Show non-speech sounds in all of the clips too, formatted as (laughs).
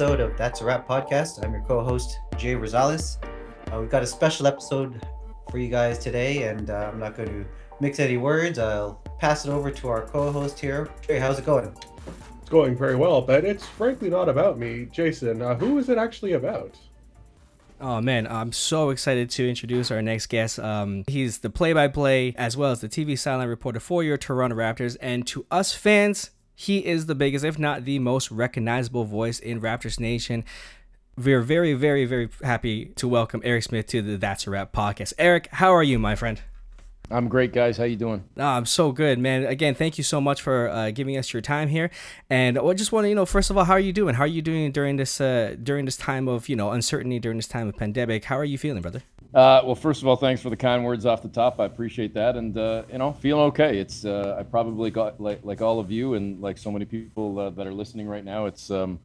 another episode of That's a Wrap podcast. I'm your co host, Jay Rosales. Uh, we've got a special episode for you guys today, and uh, I'm not going to mix any words. I'll pass it over to our co host here. Jay, how's it going? It's going very well, but it's frankly not about me. Jason, uh, who is it actually about? Oh man, I'm so excited to introduce our next guest. Um, he's the play-by-play as well as the TV sideline reporter for your Toronto Raptors, and to us fans, he is the biggest, if not the most recognizable voice in Raptors Nation. We're very, very, very happy to welcome Eric Smith to the That's a Wrap podcast. Eric, how are you, my friend? I'm great, guys. How you doing? Oh, I'm so good, man. Again, thank you so much for uh, giving us your time here. And I just want to, you know, first of all, how are you doing? How are you doing during this uh, during this time of, you know, uncertainty during this time of pandemic? How are you feeling, brother? Uh, well, first of all, thanks for the kind words off the top. I appreciate that, and uh, you know, feeling okay. It's uh, I probably got like like all of you and like so many people uh, that are listening right now. It's um,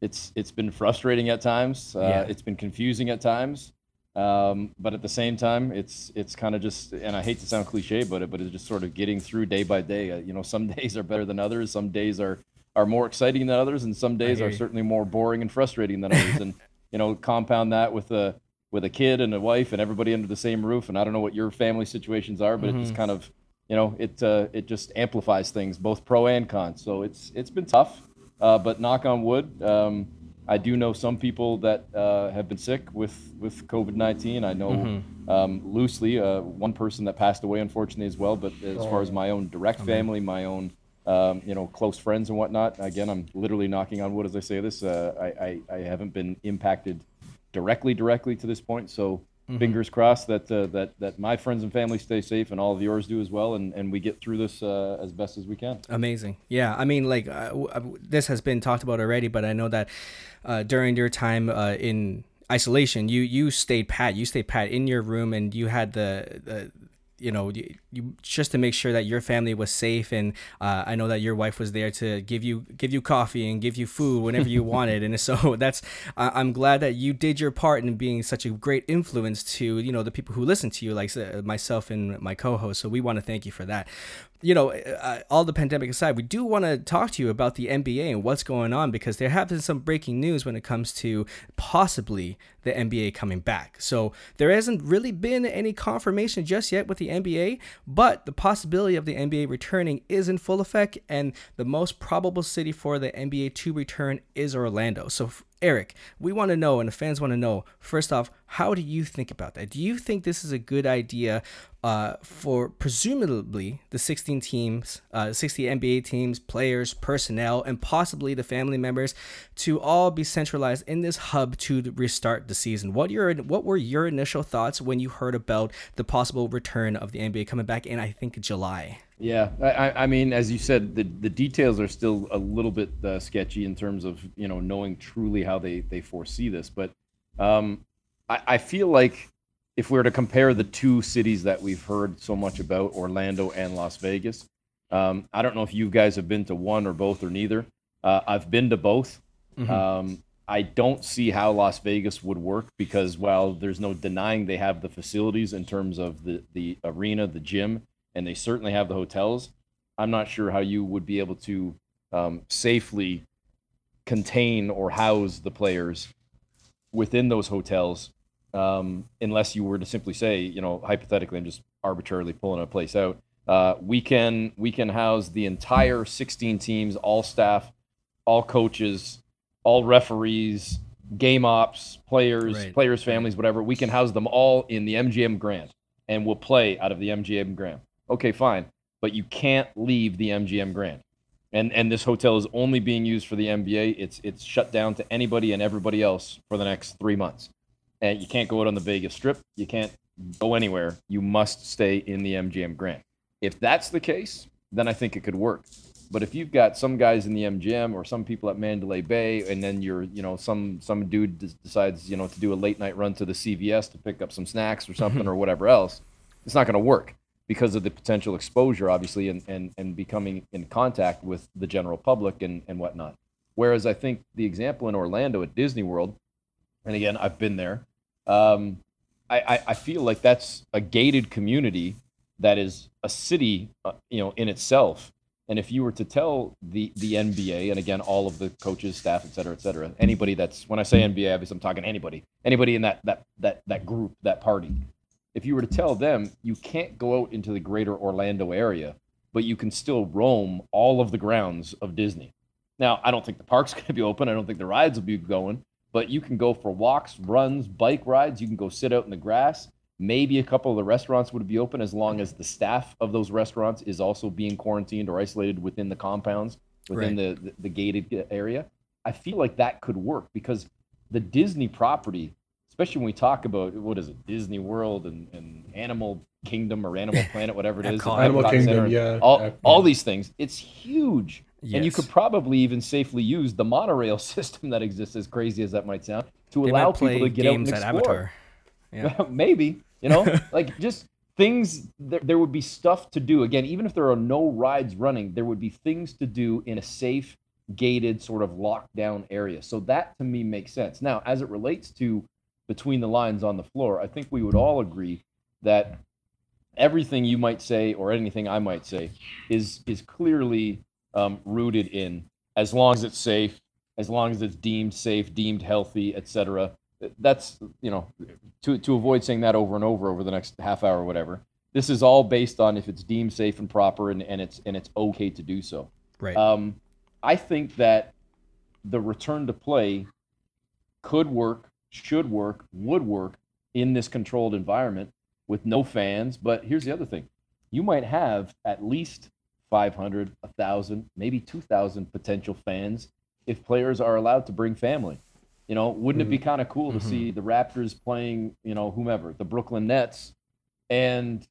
it's it's been frustrating at times. Uh, Yeah. It's been confusing at times. Um, but at the same time, it's it's kind of just, and I hate to sound cliche, but it, but it's just sort of getting through day by day. Uh, you know, some (laughs) days are better than others. Some days are are more exciting than others, and some days are you. certainly more boring and frustrating than others. and you know, compound that with a with a kid and a wife and everybody under the same roof. And I don't know what your family situations are, but it just kind of, you know, it uh, it just amplifies things, both pro and con. So it's it's been tough, uh, but knock on wood. Um, I do know some people that uh, have been sick with, with COVID 19. I know um, loosely uh, one person that passed away, unfortunately, as well. But as far as my own direct family, my own um, you know close friends and whatnot, again, I'm literally knocking on wood as I say this. Uh, I, I, I haven't been impacted directly directly to this point. So fingers crossed that uh, that that my friends and family stay safe and all of yours do as well, and, and we get through this uh, as best as we can. Amazing. Yeah, I mean, like uh, w- uh, this has been talked about already, but I know that uh, during your time uh, in isolation, you you stayed pat. You stayed pat in your room, and you had the. the you know, you, you just to make sure that your family was safe, and uh, I know that your wife was there to give you give you coffee and give you food whenever you wanted, and (laughs) so that's I'm glad that you did your part in being such a great influence to you know the people who listen to you, like uh, myself and my co-host. So we want to thank you for that you know, uh, all the pandemic aside, we do want to talk to you about the NBA and what's going on because there have been some breaking news when it comes to possibly the NBA coming back. So there hasn't really been any confirmation just yet with the NBA, but the possibility of the NBA returning is in full effect, and the most probable city for the NBA to return is Orlando. So Eric, we want to know, and the fans want to know, first off, how do you think about that? Do you think this is a good idea uh, for presumably the 16 teams, uh, 60 NBA teams, players, personnel, and possibly the family members to all be centralized in this hub to restart the season? What your what were your initial thoughts when you heard about the possible return of the NBA coming back in, I think, July? Yeah, I, I- mean, as you said, the, the details are still a little bit uh, sketchy in terms of you know knowing truly how they they foresee this. But um, I, I feel like if we were to compare the two cities that we've heard so much about, Orlando and Las Vegas, um, I don't know if you guys have been to one or both or neither. Uh, I've been to both. Um, I don't see how Las Vegas would work because while there's no denying they have the facilities in terms of the the arena, the gym, and they certainly have the hotels. I'm not sure how you would be able to um, safely contain or house the players within those hotels um, unless you were to simply say, you know, hypothetically, I'm just arbitrarily pulling a place out. Uh, we can we can house the entire 16 teams, all staff, all coaches, all referees, game ops, players, Right. players' families, whatever. We can house them all in the MGM Grand, and we'll play out of the MGM Grand. Okay, fine, but you can't leave the MGM Grand. And and this hotel is only being used for the NBA. It's it's shut down to anybody and everybody else for the next three months. And you can't go out on the Vegas Strip. You can't go anywhere. You must stay in the MGM Grand. If that's the case, then I think it could work. But if you've got some guys in the MGM or some people at Mandalay Bay, and then you're, you know, some some dude des- decides, you know, to do a late night run to the CVS to pick up some snacks or something (laughs) or whatever else, it's not going to work because of the potential exposure, obviously, and, and, and becoming in contact with the general public and, and whatnot. Whereas I think the example in Orlando at Disney World, and again, I've been there, um, I, I, I feel like that's a gated community that is a city, uh, you know, in itself. And if you were to tell the the NBA and again all of the coaches, staff, et cetera, et cetera, anybody that's when I say NBA, obviously I'm talking anybody, anybody in that that that that group, that party. If you were to tell them you can't go out into the greater Orlando area, but you can still roam all of the grounds of Disney. Now, I don't think the park's (laughs) going to be open. I don't think the rides will be going, but you can go for walks, runs, bike rides. You can go sit out in the grass. Maybe a couple of the restaurants would be open as long as the staff of those restaurants is also being quarantined or isolated within the compounds, within Right. the, the, the gated area. I feel like that could work because the Disney property, especially when we talk about what is it, Disney World and, and Animal Kingdom or Animal (laughs) Planet, whatever it is, Epcot. Animal Epcot Kingdom, Center yeah. all, Ep- all these things. It's huge. Yes. And you could probably even safely use the monorail (laughs) system that exists, as crazy as that might sound, to They allow people to get out and games at explore. Avatar. (laughs) Yeah. Maybe, you know, like just things. There, there would be stuff to do. Again, even if there are no rides running, there would be things to do in a safe, gated, sort of lockdown area. So that to me makes sense. Now, as it relates to between the lines on the floor, I think we would all agree that everything you might say or anything I might say is is clearly um, rooted in as long as it's safe, as long as it's deemed safe, deemed healthy, etc. That's you know to to avoid saying that over and over over the next half hour or whatever. This is all based on if it's deemed safe and proper and, and it's and it's okay to do so. Right. Um, I think that the return to play could work, should work, would work in this controlled environment with no fans. But here's the other thing you might have at least 500, 1,000, maybe 2,000 potential fans if players are allowed to bring family. You know, wouldn't it be kind of cool to Mhm. see the Raptors playing, you know, whomever, the Brooklyn Nets, and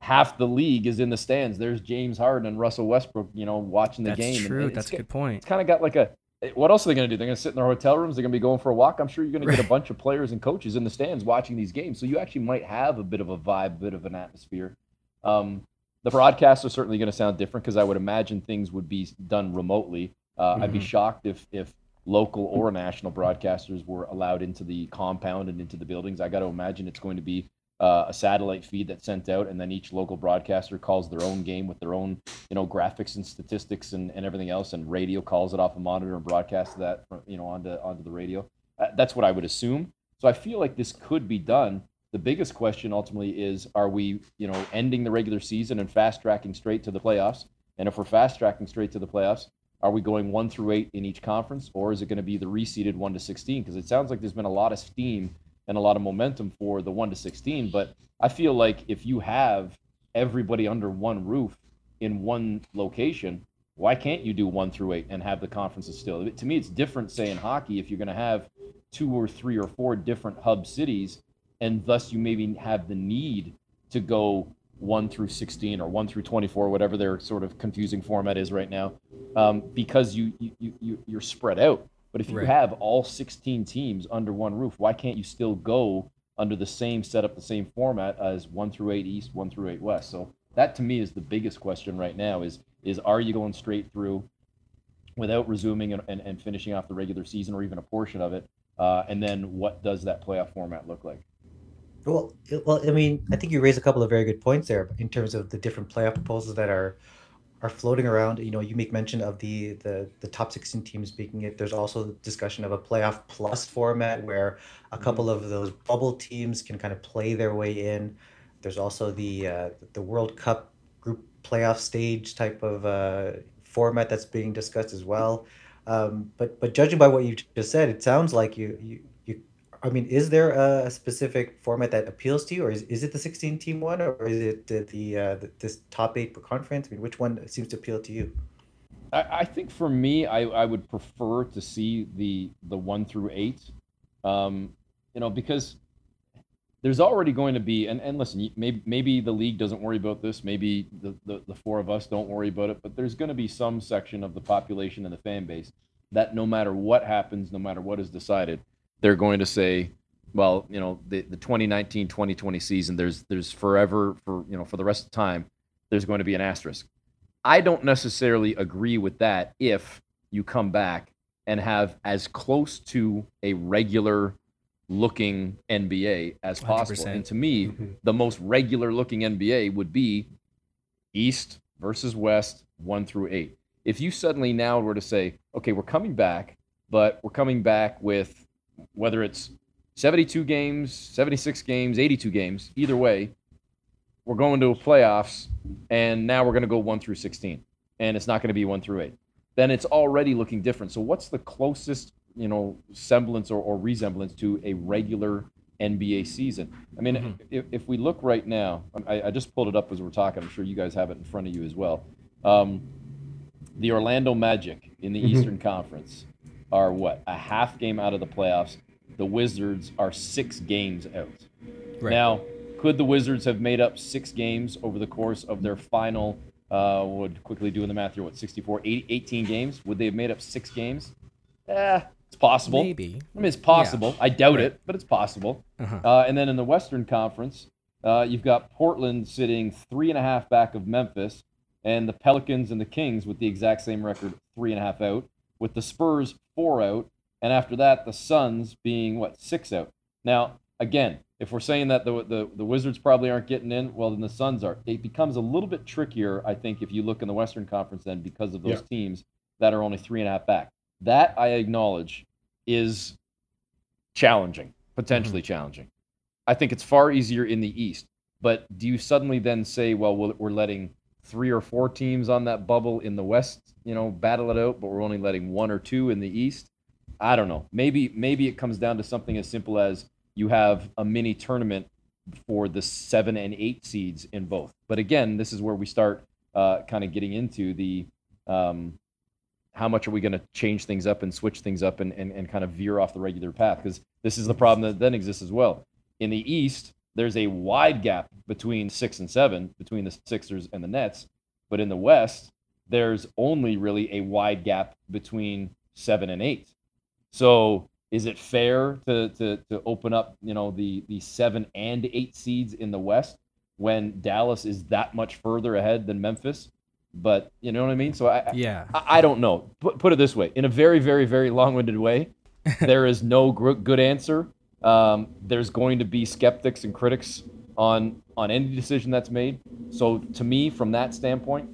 half the league is in the stands. There's James Harden and Russell Westbrook, you know, watching the That's game. and- true. That's a good point. it's kind of got like a what else are they going to do? They're going to sit in their hotel rooms they're going to be going for a walk? I'm sure you're going to get a bunch of players and coaches in the stands watching these games so you actually might have a bit of a vibe a bit of an atmosphere. Um, the broadcasts are certainly going to sound different because i would imagine things would be done remotely. Uh, i'd be Mhm. shocked if if local or national broadcasters were allowed into the compound and into the buildings. I got to imagine it's going to be uh, a satellite feed that's sent out and then each local broadcaster calls their own game with their own you know graphics and statistics and, and everything else and radio calls it off a monitor and broadcasts that you know onto onto the radio. Uh, that's what i would assume. So i feel like this could be done. The biggest question ultimately is are we you know ending the regular season and fast tracking straight to the playoffs? And if we're fast tracking straight to the playoffs are we going one through eight in each conference or is it going to be the reseeded one to 16 because it sounds like there's been a lot of steam and a lot of momentum for the 1 to 16 but i feel like if you have everybody under one roof in one location why can't you do 1 through 8 and have the conferences still? To me it's different say in hockey if you're going to have two or three or four different hub cities and thus you maybe have the need to go 1 through 16 or 1 through 24 whatever their sort of confusing format is right now um, because you, you, you you're spread out but if you Right. have all 16 teams under one roof, why can't you still go under the same setup, the same format as one through eight East, one through eight West? So that to me is the biggest question right now: is is are you going straight through without resuming and, and, and finishing off the regular season or even a portion of it? Uh, and then what does that playoff format look like? Well, well, I mean, I think you raised a couple of very good points there in terms of the different playoff proposals that are are floating around. You know, you make mention of the the the top sixteen teams making it. There's also the discussion of a playoff plus format where a couple of those bubble teams can kind of play their way in. There's also the uh, the World Cup group playoff stage type of uh, format that's being discussed as well. Um, but but judging by what you just said, it sounds like you you. I mean, is there a specific format that appeals to you, or is, is it the sixteen team one, or is it the, the, uh, the this top eight per conference? I mean, which one seems to appeal to you? I, I think for me, I, I would prefer to see the the one through eight, um, you know, because there's already going to be and, and listen, maybe maybe the league doesn't worry about this, maybe the, the, the four of us don't worry about it, but there's going to be some section of the population and the fan base that no matter what happens, no matter what is decided, they're going to say, well, you know, the, the 2019-2020 season, there's there's forever for you know for the rest of the time, there's going to be an asterisk. I don't necessarily agree with that if you come back and have as close to a regular looking NBA as possible. 100%. And to me, Mhm. the most regular looking NBA would be East, versus West, one through eight. If you suddenly now were to say, okay, we're coming back, but we're coming back with whether it's 72 games, 76 games, 82 games, either way, we're going to playoffs, and now we're going to go one through 16, and it's not going to be one through eight. Then it's already looking different. So, what's the closest, you know, semblance or, or resemblance to a regular NBA season? I mean, mm-hmm. if, if we look right now, I, I, just pulled it up as we're talking. I'm sure you guys have it in front of you as well. Um, the Orlando Magic in the mm-hmm. Eastern Conference are what a half game out of the playoffs. The Wizards are six games out. Right. Now, could the Wizards have made up six games over the course of their final? Uh, would quickly doing the math here. What 64, 80, 18 games? Would they have made up six games? Eh, it's possible. Maybe. I mean, it's possible. Yeah. I doubt right. it, but it's possible. Uh-huh. Uh, and then in the Western Conference, uh, you've got Portland sitting three and a half back of Memphis, and the Pelicans and the Kings with the exact same record, three and a half out, with the Spurs four out, and after that, the Suns being what six out. Now, again, if we're saying that the, the, the Wizards probably aren't getting in, well, then the Suns are. It becomes a little bit trickier, I think, if you look in the Western Conference then because of those yeah. teams that are only three and a half back. That I acknowledge is challenging, potentially mm-hmm. challenging. I think it's far easier in the East. But do you suddenly then say, well, we're letting three or four teams on that bubble in the West, you know, battle it out, but we're only letting one or two in the East? I don't know. Maybe maybe it comes down to something as simple as you have a mini tournament for the seven and eight seeds in both. But again, this is where we start uh, kind of getting into the um, how much are we going to change things up and switch things up and, and, and kind of veer off the regular path? Because this is the problem that then exists as well. In the East, there's a wide gap between six and seven, between the Sixers and the Nets. But in the West, there's only really a wide gap between seven and eight. So is it fair to, to, to open up, you know, the, the seven and eight seeds in the West when Dallas is that much further ahead than Memphis? But you know what I mean? So I, yeah, I, I don't know. Put, put it this way, in a very, very, very long-winded way, (laughs) there is no gr- good answer. Um, there's going to be skeptics and critics on on any decision that's made. So to me, from that standpoint,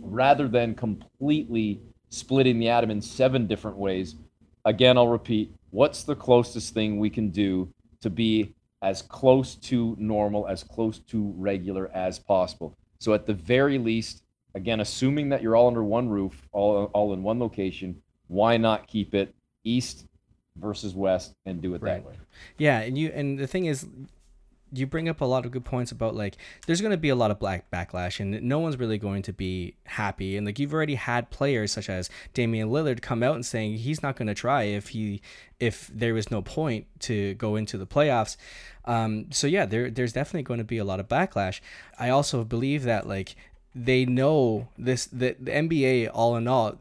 rather than completely splitting the atom in seven different ways, again, I'll repeat, what's the closest thing we can do to be as close to normal, as close to regular as possible? So, at the very least, again, assuming that you're all under one roof, all, all in one location, why not keep it east versus west and do it right. that way? Yeah, and you and the thing is, you bring up a lot of good points about like there's going to be a lot of black backlash and no one's really going to be happy. And like you've already had players such as Damian Lillard come out and saying he's not going to try if he if there was no point to go into the playoffs. Um, so yeah there there's definitely going to be a lot of backlash. I also believe that like they know this that the NBA all in all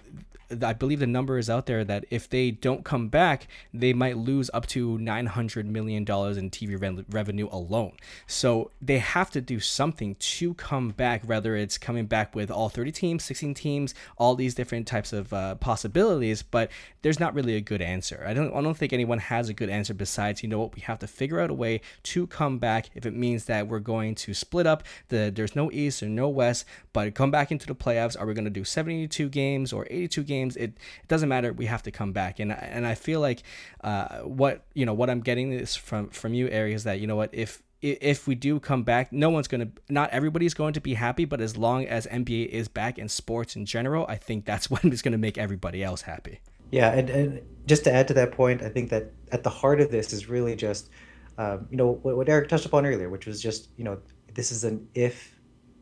I believe the number is out there that if they don't come back, they might lose up to $900 million in TV re- revenue alone. So they have to do something to come back, whether it's coming back with all 30 teams, 16 teams, all these different types of uh, possibilities, but there's not really a good answer. I don't, I don't think anyone has a good answer besides, you know what, we have to figure out a way to come back if it means that we're going to split up, the, there's no East or no West, but come back into the playoffs. Are we going to do 72 games or 82 games? Games, it, it doesn't matter. We have to come back, and and I feel like uh, what you know what I'm getting is from from you, Ari, is that you know what if if we do come back, no one's going to, not everybody's going to be happy, but as long as NBA is back and sports in general, I think that's (laughs) what is going to make everybody else happy. Yeah. And, and just to add to that point, I think that at the heart of this is really just, um, you know, what, what Eric touched upon earlier, which was just, you know, this is an if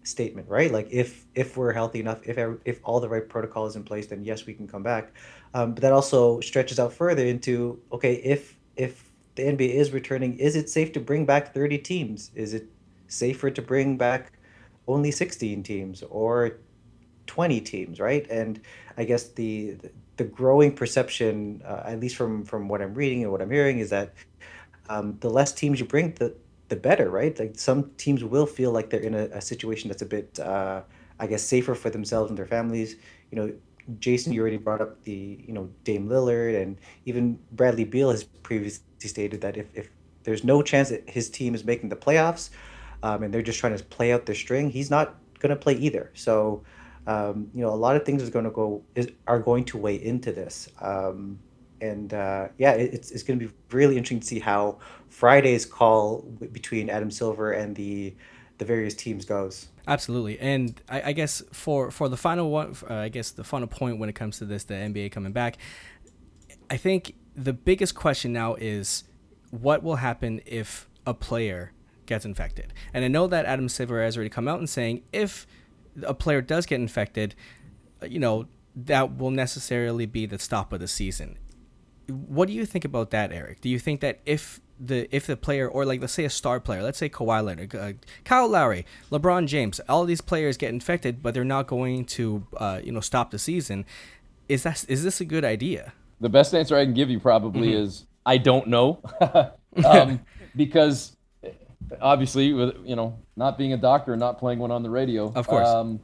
statement, right? Like if if we're healthy enough, if if all the right protocol is in place, then yes, we can come back. Um, but that also stretches out further into okay, if if the NBA is returning, is it safe to bring back thirty teams? Is it safer to bring back only sixteen teams or twenty teams, right? And I guess the the growing perception, uh, at least from from what I'm reading and what I'm hearing, is that um, the less teams you bring, the the better, right? Like some teams will feel like they're in a, a situation that's a bit, uh, I guess, safer for themselves and their families. You know, Jason, you already brought up the, you know, Dame Lillard and even Bradley Beal has previously stated that if, if there's no chance that his team is making the playoffs um, and they're just trying to play out their string, he's not going to play either. So, um, you know, a lot of things is going to go is are going to weigh into this. Um, and uh, yeah, it, it's it's going to be really interesting to see how Friday's call between Adam Silver and the the various teams goes. Absolutely, and I, I guess for for the final one, uh, I guess the final point when it comes to this, the NBA coming back, I think the biggest question now is what will happen if a player gets infected. And I know that Adam Silver has already come out and saying if a player does get infected, uh, you know that will necessarily be the stop of the season. What do you think about that, Eric? Do you think that if the if the player or like let's say a star player, let's say Kawhi Leonard, uh, Kyle Lowry, LeBron James, all these players get infected, but they're not going to uh, you know stop the season. Is that is this a good idea? The best answer I can give you probably mm-hmm. is I don't know, (laughs) um, because obviously with you know not being a doctor and not playing one on the radio, of course. Um,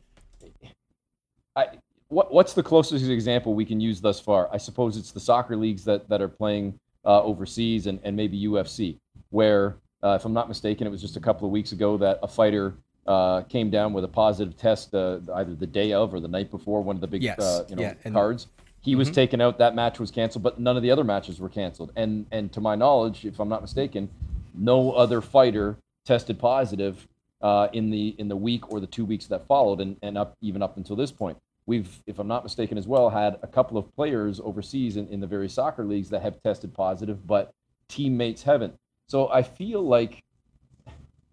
I, what, what's the closest example we can use thus far? I suppose it's the soccer leagues that, that are playing uh, overseas and, and maybe UFC, where, uh, if I'm not mistaken, it was just a couple of weeks ago that a fighter uh, came down with a positive test uh, either the day of or the night before one of the big yes. Uh, you know yeah. and, cards. He mm-hmm. was taken out. That match was canceled, but none of the other matches were canceled. And and to my knowledge, if I'm not mistaken, no other fighter tested positive uh, in the in the week or the two weeks that followed, and, and up even up until this point. We've, if I'm not mistaken, as well, had a couple of players overseas in, in the various soccer leagues that have tested positive, but teammates haven't. So I feel like,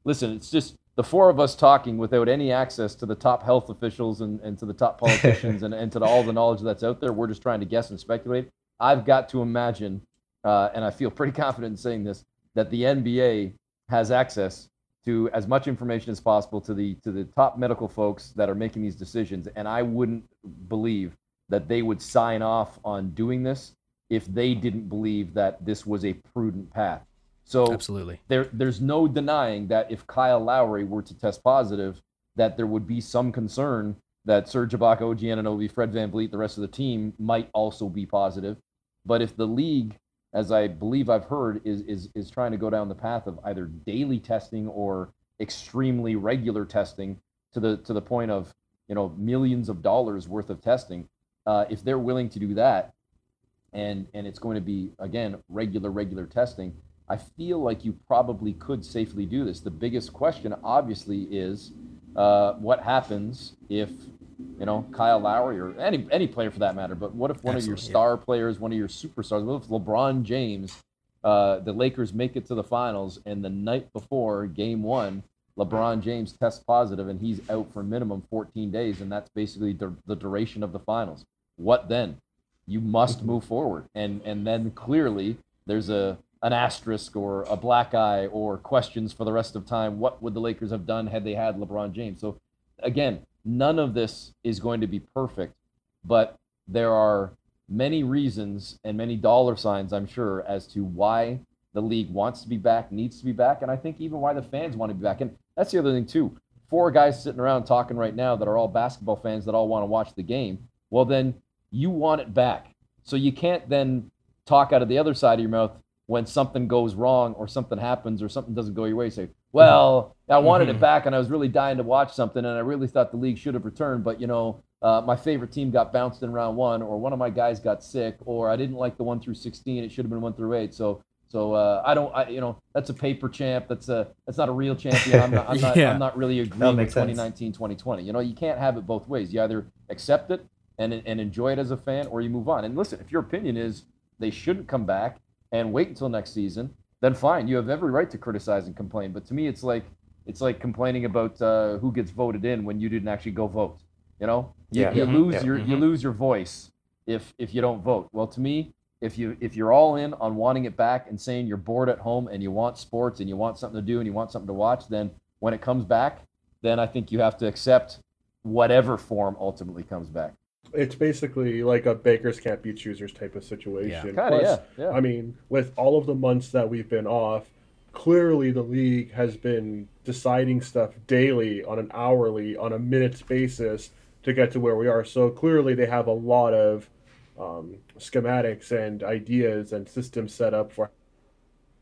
listen, it's just the four of us talking without any access to the top health officials and, and to the top (laughs) politicians and, and to the, all the knowledge that's out there. We're just trying to guess and speculate. I've got to imagine, uh, and I feel pretty (laughs) confident in saying this, that the NBA has access to as much information as possible to the to the top medical folks that are making these decisions. And i wouldn't believe that they would sign off on doing this if they didn't believe that this was a prudent path. So absolutely. there there's no denying that if kyle lowry were to test positive that there would be some concern that serge ibaka og fred vanvleet the rest of the team might also be positive. But if the league as I believe I've heard, is is is trying to go down the path of either daily testing or extremely regular testing to the to the point of you know millions of dollars worth of testing. Uh, if they're willing to do that, and and it's going to be again regular regular testing, I feel like you probably could safely do this. The biggest question, obviously, is uh, what happens if you know, Kyle Lowry or any any player for that matter. But what if one Absolutely, of your star yeah. players, one of your superstars, what if LeBron James, uh, the Lakers make it to the finals, and the night before Game One, LeBron James tests positive and he's out for minimum 14 days, and that's basically the, the duration of the finals. What then? You must mm-hmm. move forward, and and then clearly there's a an asterisk or a black eye or questions for the rest of time. What would the Lakers have done had they had LeBron James? So again, none of this is going to be perfect, but there are many reasons and many dollar signs, I'm sure, as to why the league wants to be back, needs to be back, and I think even why the fans want to be back. And that's the other thing too. Four guys sitting around talking right now that are all basketball fans that all want to watch the game. Well, then you want it back. So you can't then talk out of the other side of your mouth when something goes wrong or something happens or something doesn't go your way. you Say, well, I wanted mm-hmm. it back and I was really dying to watch something and I really thought the league should have returned, but you know, uh, my favorite team got bounced in round one, or one of my guys got sick, or I didn't like the one through 16. It should have been one through eight. So, so uh, I don't, I, you know, that's a paper champ. That's a, that's not a real champion. I'm not, I'm (laughs) not, yeah. I'm not really agreeing with 2019, 2020. You know, you can't have it both ways. You either accept it and and enjoy it as a fan, or you move on. And listen, if your opinion is they shouldn't come back and wait until next season, then fine. You have every right to criticize and complain. But to me, it's like it's like complaining about uh, who gets voted in when you didn't actually go vote. You know, yeah. you, you lose yeah. your mm-hmm. you lose your voice if if you don't vote. Well, to me, if you if you're all in on wanting it back and saying you're bored at home and you want sports and you want something to do and you want something to watch, then when it comes back, then I think you have to accept whatever form ultimately comes back it's basically like a bakers can't be choosers type of situation. Yeah, kinda, Plus, yeah, yeah. I mean, with all of the months that we've been off, clearly the league has been deciding stuff daily on an hourly, on a minutes basis to get to where we are. So clearly they have a lot of um, schematics and ideas and systems set up for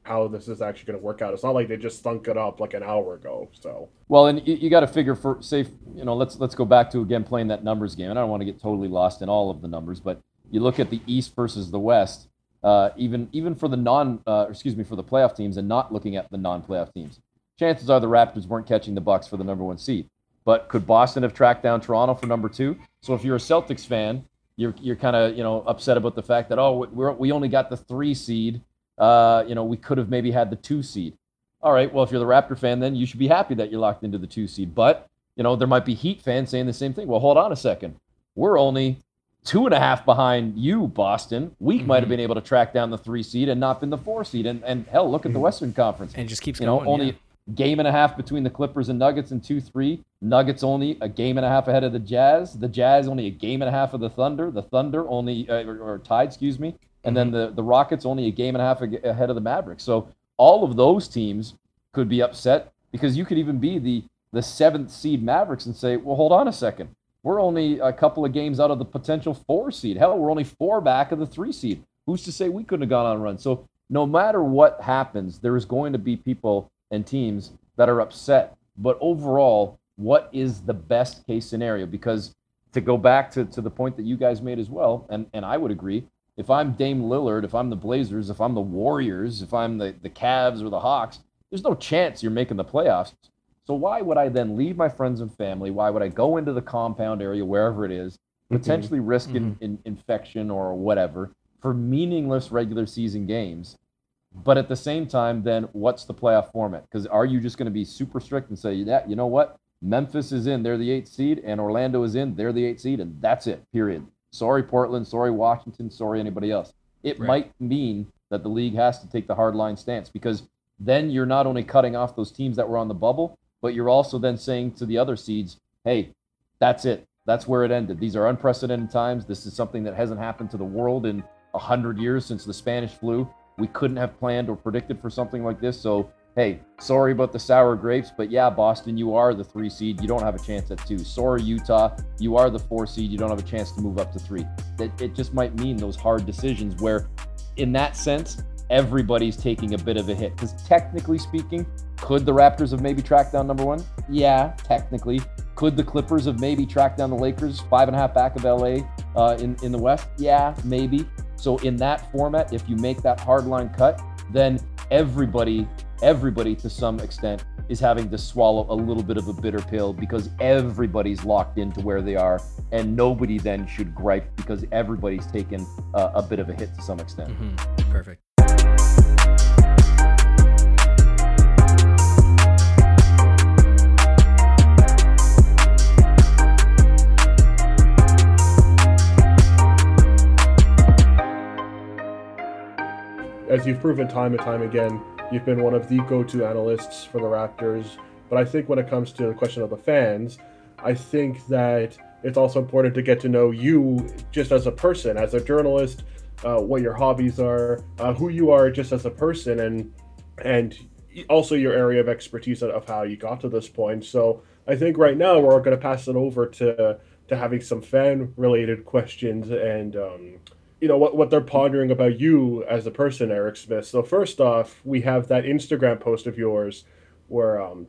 how this is actually going to work out. It's not like they just thunk it up like an hour ago. So well, and you, you got to figure for say you know let's let's go back to again playing that numbers game. And I don't want to get totally lost in all of the numbers, but you look at the East versus the West. Uh, even even for the non uh, excuse me for the playoff teams and not looking at the non-playoff teams, chances are the Raptors weren't catching the Bucks for the number one seed. But could Boston have tracked down Toronto for number two? So if you're a Celtics fan, you're you're kind of you know upset about the fact that oh we we only got the three seed uh, you know, we could have maybe had the two seed. All right, well, if you're the Raptor fan, then you should be happy that you're locked into the two seed. But, you know, there might be Heat fans saying the same thing. Well, hold on a second. We're only two and a half behind you, Boston. We mm-hmm. might have been able to track down the three seed and not been the four seed. And, and hell, look at the mm-hmm. Western Conference. And just keeps you going. know, only yeah. game and a half between the Clippers and Nuggets and 2 3. Nuggets only a game and a half ahead of the Jazz. The Jazz only a game and a half of the Thunder. The Thunder only, uh, or, or tied, excuse me and then mm-hmm. the the Rockets only a game and a half ahead of the Mavericks. So all of those teams could be upset because you could even be the the seventh seed Mavericks and say, well, hold on a second, we're only a couple of games out of the potential four seed. Hell, we're only four back of the three seed. Who's to say we couldn't have gone on a run? So no matter what happens, there is going to be people and teams that are upset. But overall, what is the best case scenario? Because to go back to, to the point that you guys made as well, and, and I would agree, if I'm Dame Lillard, if I'm the Blazers, if I'm the Warriors, if I'm the, the Cavs or the Hawks, there's no chance you're making the playoffs. So why would I then leave my friends and family? Why would I go into the compound area, wherever it is, mm-hmm. potentially mm-hmm. risk mm-hmm. In, infection or whatever for meaningless regular season games? But at the same time, then what's the playoff format? Because are you just going to be super strict and say, yeah, you know what? Memphis is in, they're the eighth seed, and Orlando is in, they're the eighth seed, and that's it, period. Sorry, Portland. Sorry, Washington. Sorry, anybody else. It right. might mean that the league has to take the hardline stance because then you're not only cutting off those teams that were on the bubble, but you're also then saying to the other seeds, hey, that's it. That's where it ended. These are unprecedented times. This is something that hasn't happened to the world in 100 years since the Spanish flu. We couldn't have planned or predicted for something like this. So hey, sorry about the sour grapes, but yeah, Boston, you are the three seed. You don't have a chance at two. Sorry, Utah, you are the four seed. You don't have a chance to move up to three. It, it just might mean those hard decisions where, in that sense, everybody's taking a bit of a hit. Because technically speaking, could the Raptors have maybe tracked down number one? Yeah, technically. Could the Clippers have maybe tracked down the Lakers five and a half back of LA uh, in, in the West? Yeah, maybe. So in that format, if you make that hard line cut, then everybody everybody to some extent is having to swallow a little bit of a bitter pill because everybody's locked into where they are and nobody then should gripe because everybody's taken uh, a bit of a hit to some extent mm-hmm. perfect as you've proven time and time again You've been one of the go-to analysts for the Raptors, but I think when it comes to the question of the fans, I think that it's also important to get to know you just as a person, as a journalist, uh, what your hobbies are, uh, who you are just as a person, and and also your area of expertise of how you got to this point. So I think right now we're going to pass it over to to having some fan related questions and um, you know what what they're pondering about you as a person, Eric Smith. So first off, we have that Instagram post of yours where um,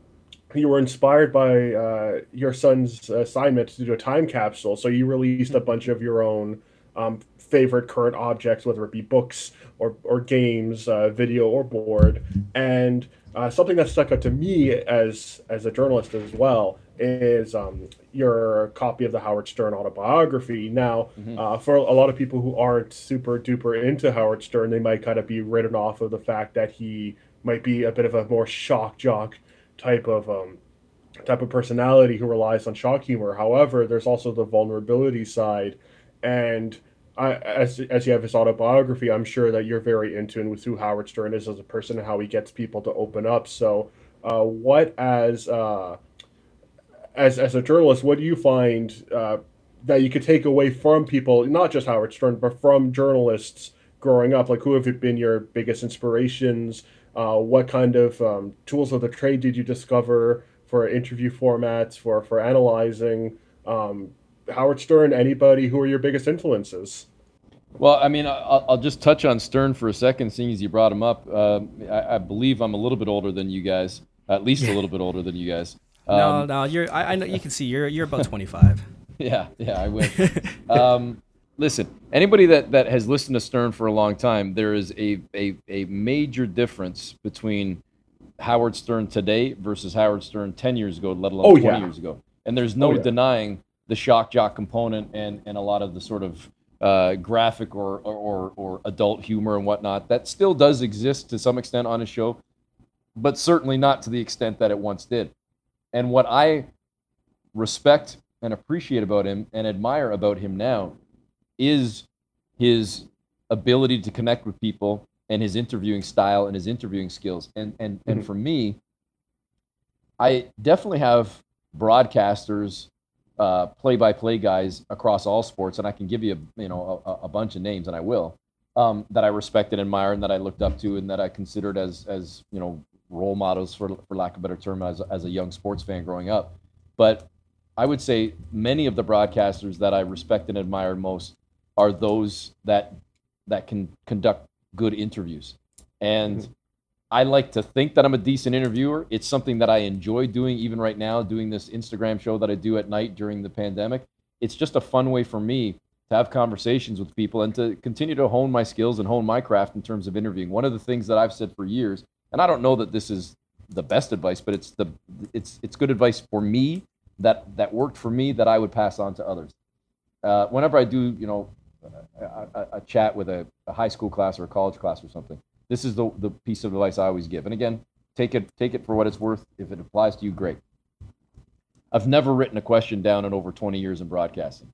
you were inspired by uh, your son's assignment to do a time capsule. So you released a bunch of your own um, favorite current objects, whether it be books or or games, uh, video or board, and uh, something that stuck out to me as as a journalist as well is um, your copy of the Howard Stern autobiography. Now, mm-hmm. uh, for a lot of people who aren't super duper into Howard Stern, they might kind of be written off of the fact that he might be a bit of a more shock jock type of um, type of personality who relies on shock humor. However, there's also the vulnerability side, and I, as as you have his autobiography, I'm sure that you're very in tune with who Howard Stern is as a person and how he gets people to open up. So, uh, what as uh, as as a journalist, what do you find uh, that you could take away from people, not just Howard Stern, but from journalists growing up? Like, who have been your biggest inspirations? Uh, what kind of um, tools of the trade did you discover for interview formats, for for analyzing? Um, Howard Stern, anybody? Who are your biggest influences? Well, I mean, I'll, I'll just touch on Stern for a second, seeing as you brought him up. Uh, I, I believe I'm a little bit older than you guys, at least a little bit older than you guys. No, Um, no, you're. I, I know you can see you're. You're about (laughs) 25. Yeah, yeah, I wish. (laughs) um, listen, anybody that, that has listened to Stern for a long time, there is a, a, a major difference between Howard Stern today versus Howard Stern 10 years ago, let alone Oh, 20 yeah. years ago. And there's no Oh, yeah. denying the shock jock component and, and a lot of the sort of uh, graphic or, or, or adult humor and whatnot that still does exist to some extent on his show, but certainly not to the extent that it once did. And what I respect and appreciate about him and admire about him now is his ability to connect with people and his interviewing style and his interviewing skills. And and and Mhm. for me, I definitely have broadcasters, uh, play-by-play guys across all sports, and I can give you a, you know a, a bunch of names, and I will, um, that I respect and admire, and that I looked up to, and that I considered as as you know role models for for lack of a better term as as a young sports fan growing up. But I would say many of the broadcasters that I respect and admire most are those that that can conduct good interviews. And mm-hmm. I like to think that I'm a decent interviewer. It's something that I enjoy doing even right now, doing this Instagram show that I do at night during the pandemic. It's just a fun way for me to have conversations with people and to continue to hone my skills and hone my craft in terms of interviewing. One of the things that I've said for years, and I don't know that this is the best advice, but it's the it's it's good advice for me that that worked for me that I would pass on to others. Uh, whenever I do, you know, a, a, a chat with a, a high school class or a college class or something, this is the the piece of advice I always give. And again, take it take it for what it's worth. If it applies to you, great. I've never written a question down in over 20 years in broadcasting.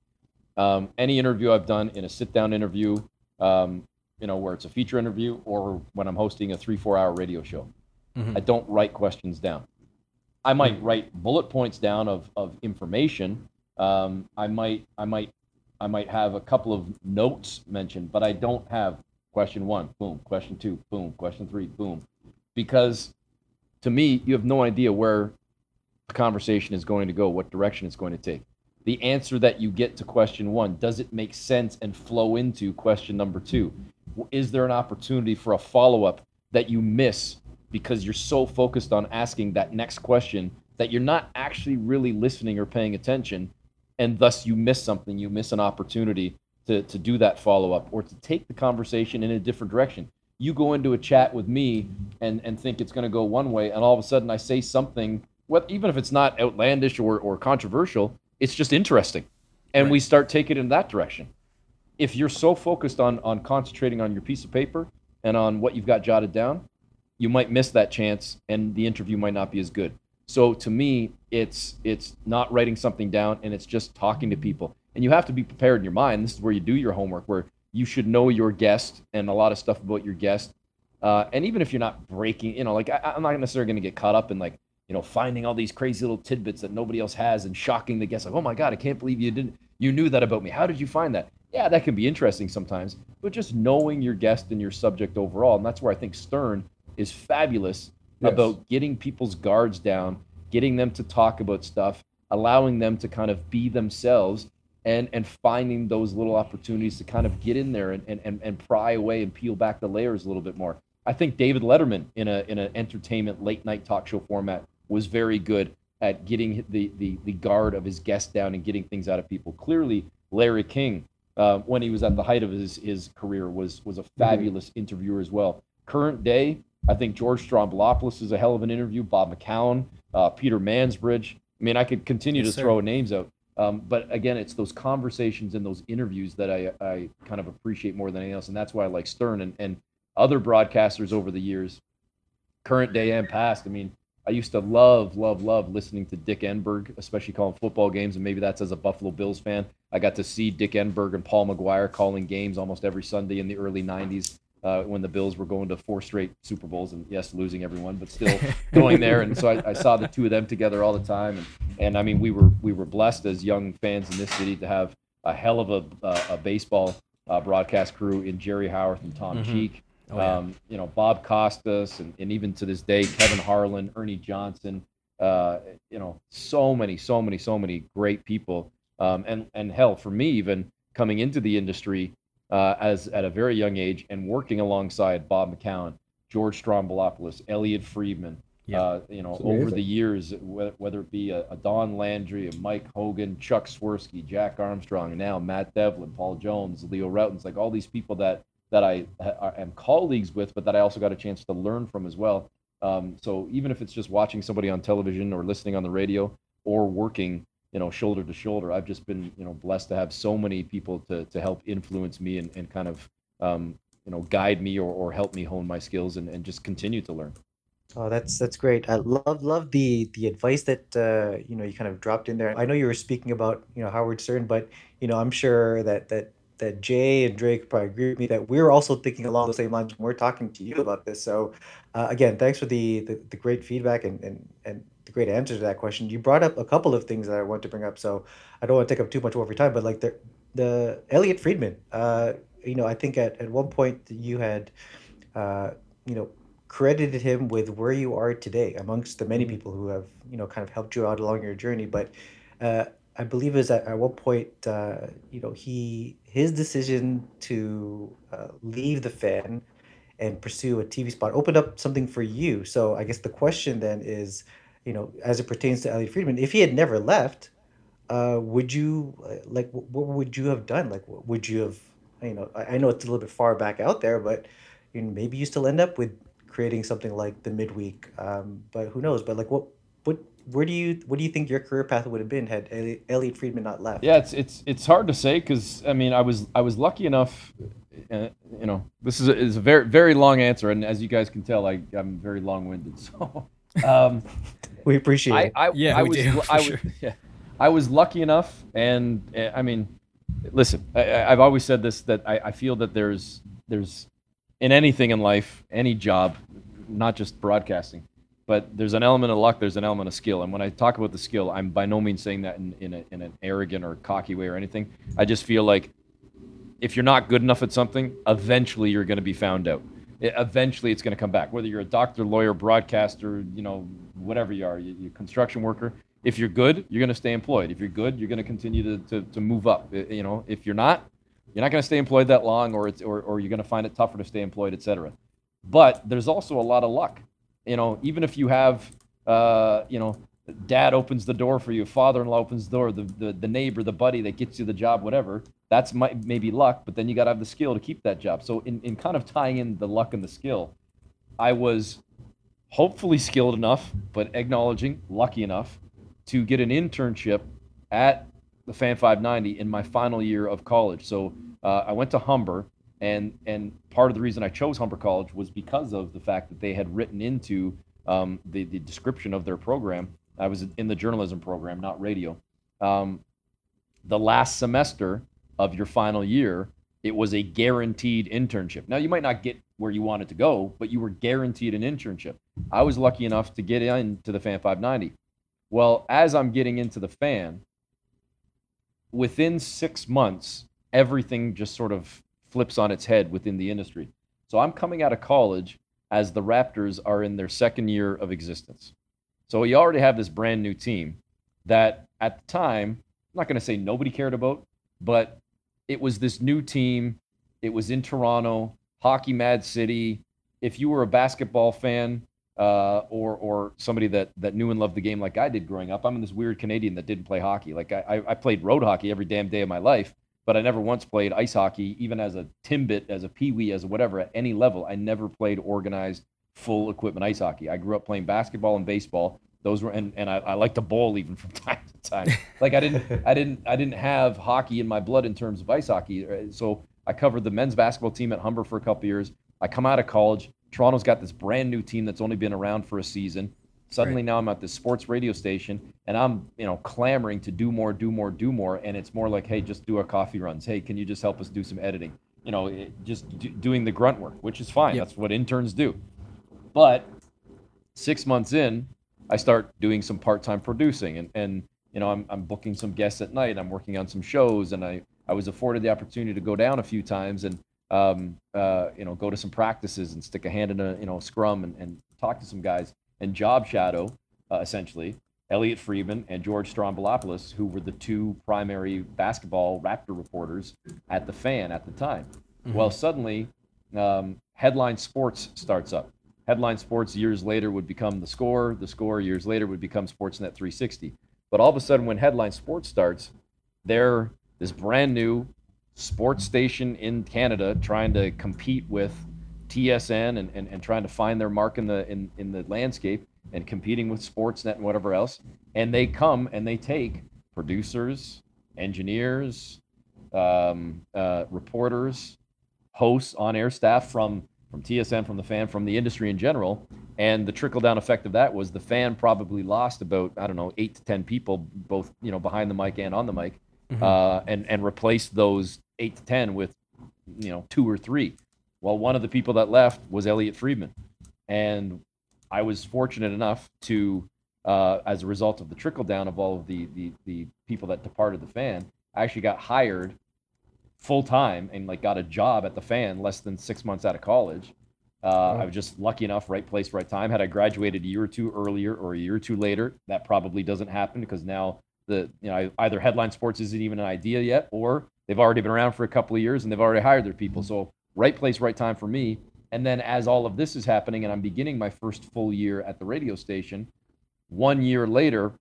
Um, any interview I've done in a sit down interview, um, you know, where it's a feature interview or when I'm hosting a three, four hour radio show, Mhm. I don't write questions down. I might write bullet points down of, of information. Um, I might, I might, I might have a couple of notes mentioned, but I don't have question one, boom, question two, boom, question three, boom, because to me, you have no idea where the conversation is going to go, what direction it's going to take. The answer that you get to question one, does it make sense and flow into question number two? Is there an opportunity for a follow up that you miss because you're so focused on asking that next question that you're not actually really listening or paying attention? And thus you miss something, you miss an opportunity to, to do that follow up or to take the conversation in a different direction. You go into a chat with me and, and think it's going to go one way, and all of a sudden I say something, what, even if it's not outlandish or, or controversial, it's just interesting. And we start taking it in that direction. If you're so focused on, on concentrating on your piece of paper and on what you've got jotted down, you might miss that chance and the interview might not be as good. So to me, it's it's not writing something down and it's just talking to people. And you have to be prepared in your mind. This is where you do your homework, where you should know your guest and a lot of stuff about your guest. Uh, and even if you're not breaking, you know, like I, I'm not necessarily going to get caught up in like, you know, finding all these crazy little tidbits that nobody else has and shocking the guest. Like, oh my God, I can't believe you didn't, you knew that about me. How did you find that? Yeah, that can be interesting sometimes, but just knowing your guest and your subject overall. And that's where I think Stern is fabulous Yes. about getting people's guards down, getting them to talk about stuff, allowing them to kind of be themselves and and finding those little opportunities to kind of get in there and, and, and, and pry away and peel back the layers a little bit more. I think David Letterman in a in an entertainment late night talk show format was very good at getting the the the guard of his guests down and getting things out of people. Clearly, Larry King, uh, when he was at the height of his his career, was was a fabulous interviewer as well. Current day, I think George Stroumboulopoulos is a hell of an interview. Bob McCown, uh, Peter Mansbridge. I mean, I could continue Yes, to sir. throw names out. Um, but again, it's those conversations and those interviews that I, I kind of appreciate more than anything else. And that's why I like Stern and, and other broadcasters over the years, current day and past. I mean, I used to love, love, love listening to Dick Enberg, especially calling football games. And maybe that's as a Buffalo Bills fan. I got to see Dick Enberg and Paul Maguire calling games almost every Sunday in the early 90s uh, when the Bills were going to four straight Super Bowls and, yes, losing everyone, but still (laughs) going there. And so I, I saw the two of them together all the time. And, and I mean, we were we were blessed as young fans in this city to have a hell of a, a, a baseball uh, broadcast crew in Jerry Howarth and Tom Mhm. Cheek. Oh, yeah. um, you know, Bob Costas, and, and even to this day, Kevin Harlan, Ernie Johnson. Uh, you know, so many, so many, so many great people. Um, and and hell, for me, even coming into the industry, uh, as at a very young age and working alongside Bob McCown, George Stroumboulopoulos, Elliot Friedman. Yeah. Uh, you know, over the years, whether it be a, a Don Landry, a Mike Hogan, Chuck Swirsky, Jack Armstrong, and now Matt Devlin, Paul Jones, Leo Rautins, like all these people that that I ha- am colleagues with, but that I also got a chance to learn from as well. Um, so even if it's just watching somebody on television or listening on the radio or working, you know, shoulder to shoulder, I've just been, you know, blessed to have so many people to, to help influence me and, and kind of, um, you know, guide me or, or help me hone my skills and, and just continue to learn. Oh, that's that's great. I love love the the advice that uh, you know you kind of dropped in there. I know you were speaking about you know Howard Stern, but you know I'm sure that that that Jay and Drake probably agree with me that we're also thinking along the same lines when we're talking to you about this. So uh, again, thanks for the, the the great feedback and and and the great answer to that question. You brought up a couple of things that I want to bring up, so I don't want to take up too much of your time. But like the the Elliotte Friedman, uh, you know, I think at at one point you had, uh, you know credited him with where you are today amongst the many people who have you know kind of helped you out along your journey but uh, i believe is that at one point uh, you know he his decision to uh, leave the fan and pursue a tv spot opened up something for you so i guess the question then is you know as it pertains to elliotte friedman if he had never left uh, would you uh, like what would you have done like would you have you know i, know it's a little bit far back out there but you know, maybe you still end up with creating something like the midweek. Um, but who knows? But like, what, where do you, what do you think your career path would have been had Elliotte Friedman not left? Yeah, it's it's it's hard to say because I mean I was I was lucky enough, uh, you know. This is a, is a very very long answer, and as you guys can tell, I I'm very long winded. (laughs) So, um, We appreciate I, it. I Yeah, I we was do, I for was yeah, I was lucky enough, and uh, I mean, listen, I, I- I've always said this that I, I feel that there's there's in anything in life, any job, not just broadcasting, but there's an element of luck, there's an element of skill. And when I talk about the skill, I'm by no means saying that in, in, a, in an arrogant or cocky way or anything. I just feel like if you're not good enough at something, eventually you're going to be found out. E- Eventually, it's going to come back. Whether you're a doctor, lawyer, broadcaster, you know, whatever you are, you, you construction worker. If you're good, you're going to stay employed. If you're good, you're going to continue to, to, to move up. You know, if you're not, you're not going to stay employed that long, or it's or, or you're going to find it tougher to stay employed, et cetera. But there's also a lot of luck. You know, even if you have, uh, you know, dad opens the door for you, father-in-law opens the door, the, the, the neighbor, the buddy that gets you the job, whatever. That's might, maybe luck, but then you got to have the skill to keep that job. So in, in kind of tying in the luck and the skill, I was hopefully skilled enough, but acknowledging lucky enough to get an internship at the Fan 590 in my final year of college. So uh, I went to Humber, and and part of the reason I chose Humber College was because of the fact that they had written into um, the the description of their program. I was in the journalism program, not radio. Um, the last semester of your final year, it was a guaranteed internship. Now you might not get where you wanted to go, but you were guaranteed an internship. I was lucky enough to get into the Fan 590. Well, as I'm getting into the fan, within six months, everything just sort of flips on its head within the industry. So I'm coming out of college as the Raptors are in their second year of existence. So you already have this brand new team that at the time, I'm not going to say nobody cared about, but it was this new team. It was in Toronto, Hockey Mad City. If you were a basketball fan, uh, or or somebody that that knew and loved the game like I did growing up. I'm in this weird Canadian that didn't play hockey. Like I, I I played road hockey every damn day of my life, but I never once played ice hockey, even as a timbit, as a peewee, as a whatever at any level. I never played organized full equipment ice hockey. I grew up playing basketball and baseball. Those were and, and I, I like to bowl even (laughs) from time to time. Like I didn't I didn't I didn't have hockey in my blood in terms of ice hockey. Uh, So I covered the men's basketball team at Humber for a couple years. I come out of college. Toronto's got this brand new team that's only been around for a season. Suddenly now I'm at this sports radio station and I'm, you know, clamoring to do more, do more, do more. And it's more like, hey, just do our coffee runs. Hey, can you just help us do some editing? You know, it, just do, doing the grunt work, which is fine. Yep. That's what interns do. But six months in, I start doing some part-time producing and, and you know, I'm, I'm booking some guests at night. I'm working on some shows and I, I was afforded the opportunity to go down a few times and, um, uh, you know, go to some practices and stick a hand in a, you know, scrum and, and talk to some guys and job shadow, uh, essentially. Elliotte Friedman and George Stroumboulopoulos, who were the two primary basketball Raptor reporters at the fan at the time. Well, suddenly, um, Headline Sports starts up. Headline Sports years later would become The Score. The Score years later would become Sportsnet 360. But all of a sudden, when Headline Sports starts, they're this brand new sports station in Canada trying to compete with TSN and, and, and trying to find their mark in the in, in the landscape and competing with Sportsnet and whatever else. And they come and they take producers, engineers, um, uh, reporters, hosts, on-air staff from from TSN, from the fan, from the industry in general. And the trickle-down effect of that was the fan probably lost about I don't know eight to ten people, both you know behind the mic and on the mic, uh, and and replaced those eight to ten with you know two or three. Well, one of the people that left was Elliotte Friedman, and I was fortunate enough to, uh, as a result of the trickle down of all of the, the the people that departed the fan, I actually got hired full time and like got a job at the fan less than six months out of college. Uh, I was just lucky enough, right place, right time. Had I graduated a year or two earlier or a year or two later, that probably doesn't happen because now the you know either headline sports isn't even an idea yet, or they've already been around for a couple of years and they've already hired their people. So right place, right time for me. And then as all of this is happening and I'm beginning my first full year at the radio station, one year later,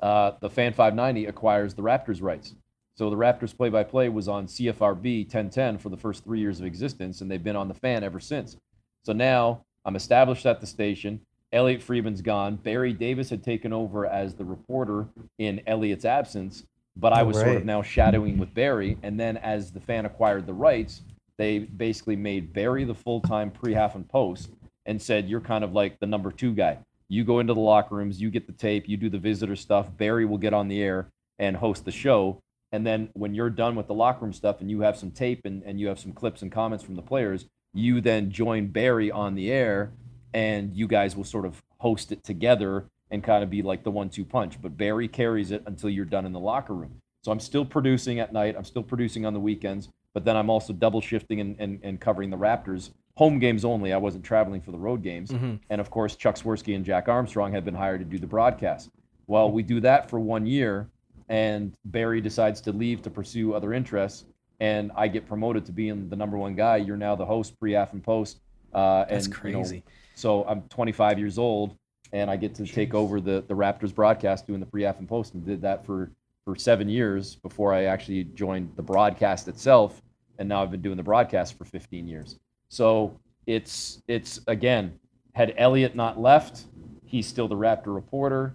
uh, the Fan 590 acquires the Raptors rights. So the Raptors play-by-play was on CFRB 1010 for the first three years of existence, and they've been on the fan ever since. So now I'm established at the station. Elliotte Friedman's gone. Barry Davis had taken over as the reporter in Elliotte's absence, but I Oh, was sort of now shadowing with Barry. And then as the fan acquired the rights, they basically made Barry the full-time pre-half and post and said, "You're kind of like the number two guy. You go into the locker rooms, you get the tape, you do the visitor stuff. Barry will get on the air and host the show." And then when you're done with the locker room stuff and you have some tape and, and you have some clips and comments from the players, you then join Barry on the air and you guys will sort of host it together and kind of be like the one two punch. But Barry carries it until you're done in the locker room. So I'm still producing at night, I'm still producing on the weekends, but then I'm also double shifting and, and, and covering the Raptors. Home games only. I wasn't traveling for the road games. And of course, Chuck Swirsky and Jack Armstrong had been hired to do the broadcast. Well, we do that for one year, and Barry decides to leave to pursue other interests, and I get promoted to being the number one guy. You're now the host, pre, af, and post. Uh, That's and, you know, crazy. so I'm 25 years old, and I get to take over the the Raptors broadcast, doing the pre, af, and post, and did that for for seven years before I actually joined the broadcast itself, and now I've been doing the broadcast for 15 years. So it's it's again, had Elliotte not left, he's still the Raptor reporter.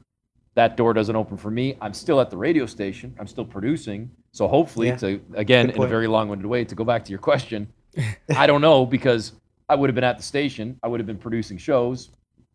That door doesn't open for me. I'm still at the radio station. I'm still producing. So hopefully, Yeah. to again in a very long-winded way, to go back to your question, I don't know because I would have been at the station. I would have been producing shows.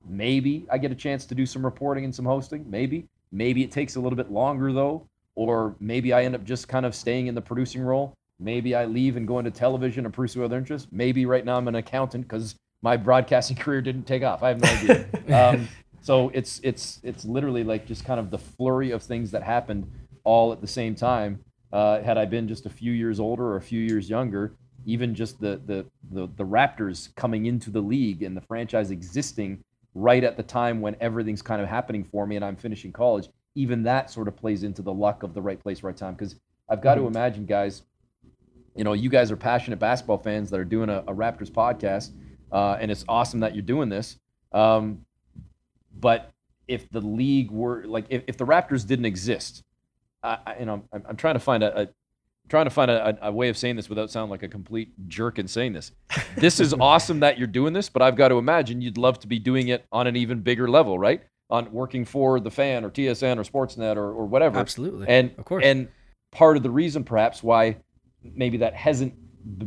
Maybe I get a chance to do some reporting and some hosting. Maybe. Maybe it takes a little bit longer though, or maybe I end up just kind of staying in the producing role. Maybe I leave and go into television and pursue other interests. Maybe right now I'm an accountant because my broadcasting (laughs) career didn't take off. I have no idea. (laughs) um, so it's it's it's literally like just kind of the flurry of things that happened all at the same time. Uh, had I been just a few years older or a few years younger, even just the, the the the Raptors coming into the league and the franchise existing right at the time when everything's kind of happening for me and I'm finishing college, even that sort of plays into the luck of the right place, right time. Because I've got to imagine, guys, you know, you guys are passionate basketball fans that are doing a, a Raptors podcast, uh, and it's awesome that you're doing this. Um, but if the league were like, if, if the Raptors didn't exist, I, I, you know, I'm, I'm trying to find a, a trying to find a, a, a way of saying this without sounding like a complete jerk in saying this. This is (laughs) awesome that you're doing this, but I've got to imagine you'd love to be doing it on an even bigger level, right? On working for the fan or TSN or Sportsnet or, or whatever. Absolutely. And Of course. And part of the reason, perhaps, why maybe that hasn't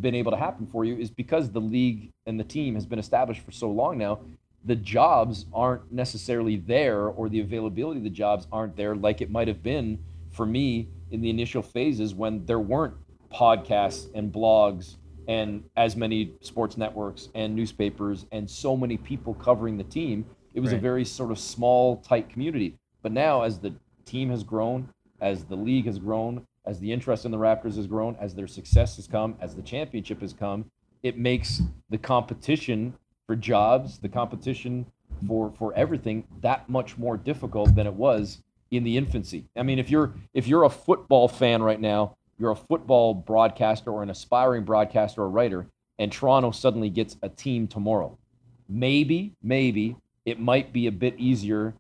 been able to happen for you is because the league and the team has been established for so long now. The jobs aren't necessarily there, or the availability of the jobs aren't there, like it might have been for me in the initial phases when there weren't podcasts and blogs and as many sports networks and newspapers and so many people covering the team. It was a very sort of small, tight community. But now, as the team has grown, as the league has grown, as the interest in the Raptors has grown, as their success has come, as the championship has come, it makes the competition for jobs, the competition for for everything that much more difficult than it was in the infancy. I mean, if you're if you're a football fan right now, you're a football broadcaster or an aspiring broadcaster or writer, and Toronto suddenly gets a team tomorrow. Maybe, maybe it might be a bit easier,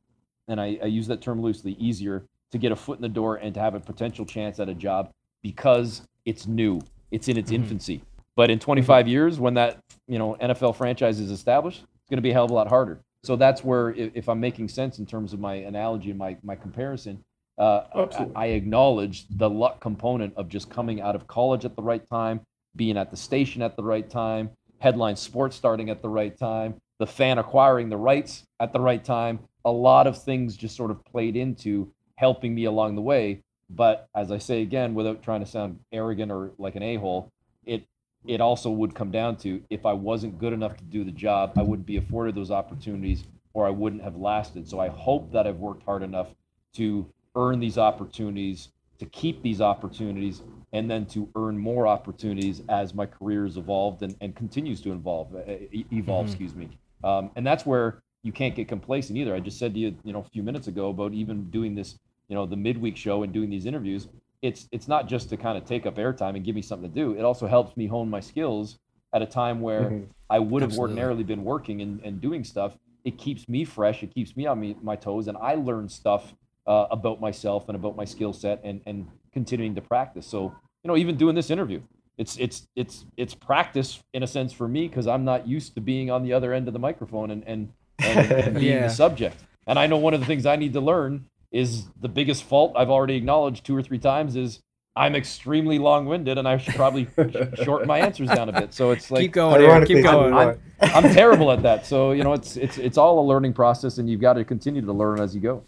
and I, I use that term loosely, easier to get a foot in the door and to have a potential chance at a job because it's new, it's in its mm-hmm. infancy. But in 25 mm-hmm. years, when that you know NFL franchise is established, it's going to be a hell of a lot harder. So that's where, if I'm making sense in terms of my analogy and my my comparison, uh, I, I acknowledge the luck component of just coming out of college at the right time, being at the station at the right time, headline sports starting at the right time, the fan acquiring the rights at the right time. A lot of things just sort of played into helping me along the way. But as I say again, without trying to sound arrogant or like an a hole, it it also would come down to if I wasn't good enough to do the job, I wouldn't be afforded those opportunities or I wouldn't have lasted. So I hope that I've worked hard enough to earn these opportunities, to keep these opportunities, and then to earn more opportunities as my career has evolved and, and continues to evolve, evolve, mm-hmm. excuse me. Um, and that's where you can't get complacent either. I just said to you, you know, a few minutes ago about even doing this, you know, the midweek show and doing these interviews. It's it's not just to kind of take up airtime and give me something to do. It also helps me hone my skills at a time where mm-hmm. I would have Absolutely. ordinarily been working and, and doing stuff. It keeps me fresh. It keeps me on me, my toes, and I learn stuff uh, about myself and about my skill set and and continuing to practice. So you know, even doing this interview, it's it's it's it's practice in a sense for me because I'm not used to being on the other end of the microphone and and, and, and (laughs) being yeah. the subject. And I know one of the things I need to learn is the biggest fault I've already acknowledged two or three times is I'm extremely long-winded, and I should probably (laughs) shorten my answers down a bit. So it's like keep going, Aaron, keep going. I'm, I'm, I'm, terrible at that. So you know, it's it's it's all a learning process, and you've got to continue to learn as you go.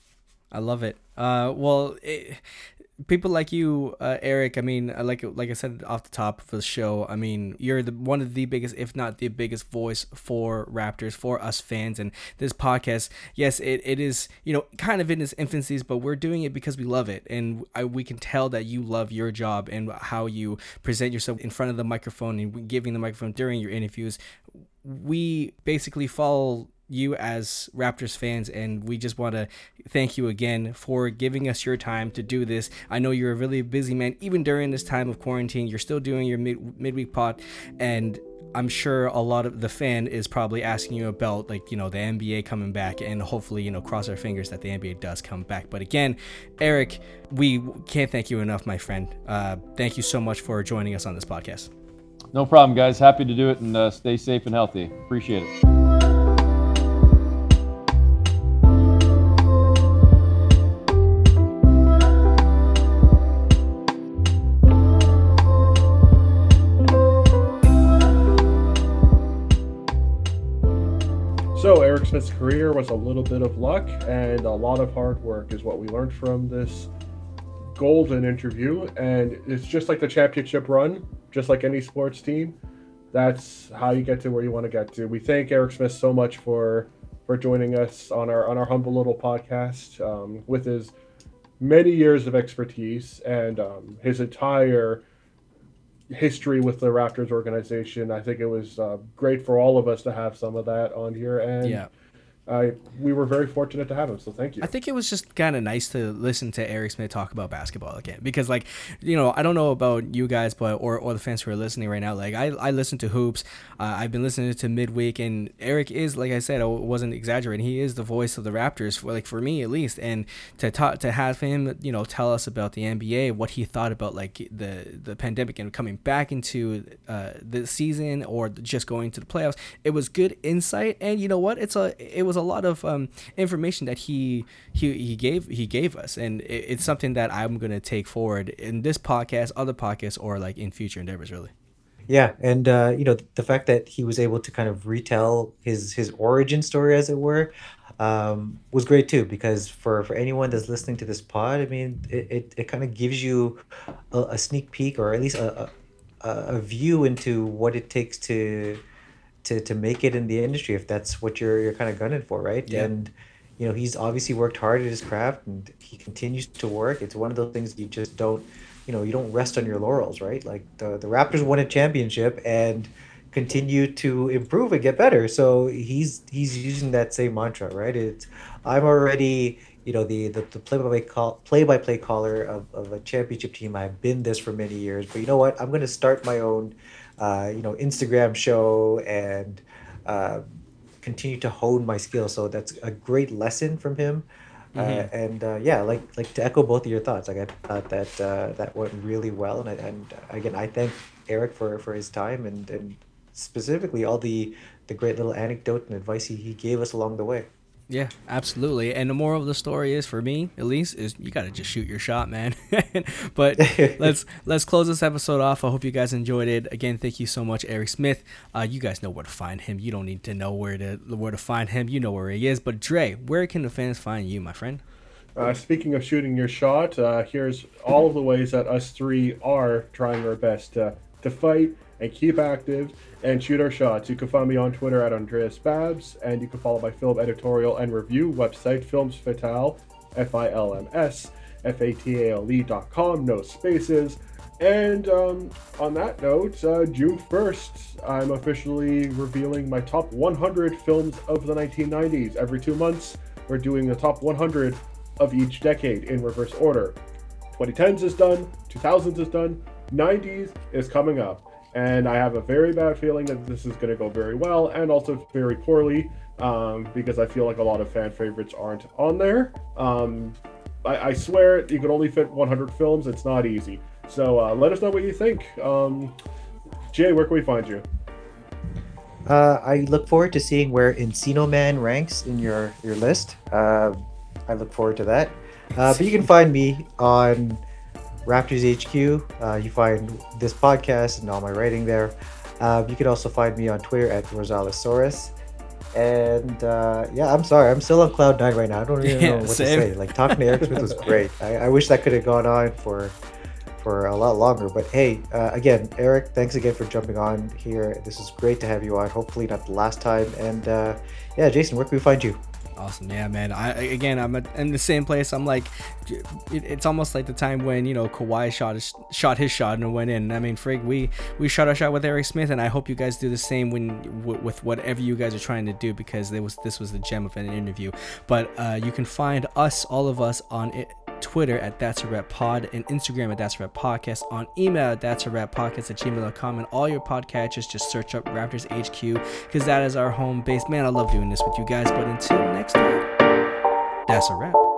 I love it. Uh, well, it, people like you, uh, Eric. I mean, uh, like like I said off the top of the show. I mean, you're the one of the biggest, if not the biggest, voice for Raptors for us fans. And this podcast, yes, it, it is you know kind of in its infancies, but we're doing it because we love it, and I, we can tell that you love your job and how you present yourself in front of the microphone and giving the microphone during your interviews. We basically follow you as Raptors fans, and we just want to thank you again for giving us your time to do this. I know you're a really busy man, even during this time of quarantine. You're still doing your mid midweek pod, and I'm sure a lot of the fan is probably asking you about like you know the NBA coming back, and hopefully you know cross our fingers that the NBA does come back. But again, Eric, we can't thank you enough, my friend. Uh, thank you so much for joining us on this podcast. No problem, guys. Happy to do it, and uh, stay safe and healthy. Appreciate it. So, Eric Smith's career was a little bit of luck and a lot of hard work, is what we learned from this golden interview. And it's just like the championship run, just like any sports team. That's how you get to where you want to get to. We thank Eric Smith so much for for joining us on our on our humble little podcast um, with his many years of expertise and um, his entire history with the Raptors organization. I think it was uh, great for all of us to have some of that on here. And yeah. I we were very fortunate to have him. So thank you. I think it was just kind of nice to listen to Eric Smith talk about basketball again because like you know I don't know about you guys but or, or the fans who are listening right now like I, I listen to hoops uh, I've been listening to midweek and Eric is like I said I wasn't exaggerating he is the voice of the Raptors for like for me at least and to talk to have him you know tell us about the NBA what he thought about like the the pandemic and coming back into uh, the season or just going to the playoffs it was good insight and you know what it's a it was a lot of um, information that he he he gave he gave us, and it, it's something that I'm gonna take forward in this podcast, other podcasts, or like in future endeavors, really. Yeah, and uh, you know the fact that he was able to kind of retell his his origin story, as it were, um, was great too. Because for for anyone that's listening to this pod, I mean, it it, it kind of gives you a, a, sneak peek, or at least a, a a view into what it takes to to to make it in the industry if that's what you're you're kind of gunning for, right? Yeah. And you know, he's obviously worked hard at his craft and he continues to work. It's one of those things you just don't, you know, you don't rest on your laurels, right? Like the the Raptors won a championship and continue to improve and get better. So he's he's using that same mantra, right? It's I'm already you know the the, the play by play call play by play caller of, of a championship team. I've been this for many years, but you know what? I'm going to start my own uh, you know Instagram show and uh, continue to hone my skills. So that's a great lesson from him. Uh, Mhm. and uh, yeah, like like to echo both of your thoughts, like I thought that uh, that went really well, and I, and again, I thank Eric for for his time and and specifically all the the great little anecdote and advice he, he gave us along the way. Yeah, absolutely. And the moral of the story is, for me at least, is you gotta just shoot your shot, man. (laughs) but (laughs) let's let's close this episode off. I hope you guys enjoyed it. Again, thank you so much, Eric Smith. Uh, you guys know where to find him. You don't need to know where to where to find him. You know where he is. But Dre, where can the fans find you, my friend? Uh, speaking of shooting your shot, uh, here's all of the ways that us three are trying our best to, to fight and keep active and shoot our shots. You can find me on Twitter at Andreas Babs, and you can follow my film editorial and review website, Films Fatale, F I L M S, F A T A L E dot com, no spaces. And um, on that note, uh, June 1st, I'm officially revealing my top 100 films of the 1990s. Every two months, we're doing the top 100 of each decade in reverse order. 2010s is done, 2000s is done, 90s is coming up. And I have a very bad feeling that this is going to go very well and also very poorly um, because I feel like a lot of fan favorites aren't on there. Um, I, I swear you can only fit 100 films, it's not easy. So uh, let us know what you think. Um, Jay, where can we find you? Uh, I look forward to seeing where Encino Man ranks in your your list. Uh, I look forward to that. Uh, but you can find me on Raptors HQ. Uh, you find this podcast and all my writing there. Uh, you can also find me on Twitter at Rosalesaurus. And uh, yeah, I'm sorry, I'm still on cloud nine right now. I don't even Yeah, know what same. to say. Like talking to Eric Smith was (laughs) great. I, I wish that could have gone on for for a lot longer. But hey, uh, again, Eric, thanks again for jumping on here. This is great to have you on. Hopefully not the last time. And uh, yeah, Jason, where can we find you? Awesome, yeah, man. I again, I'm in the same place. I'm like, it, it's almost like the time when you know Kawhi shot his, shot his shot and it went in. And I mean, frig, we we shot our shot with Eric Smith, and I hope you guys do the same when w- with whatever you guys are trying to do because there was this was the gem of an interview. But uh, you can find us, all of us, on it. Twitter at That's a Rap Pod and Instagram at That's a Rap Podcast, on email at That's a Rap Podcast at gmail.com, and all your podcatchers just search up Raptors HQ because that is our home base. Man, I love doing this with you guys. But until next time, that's a wrap.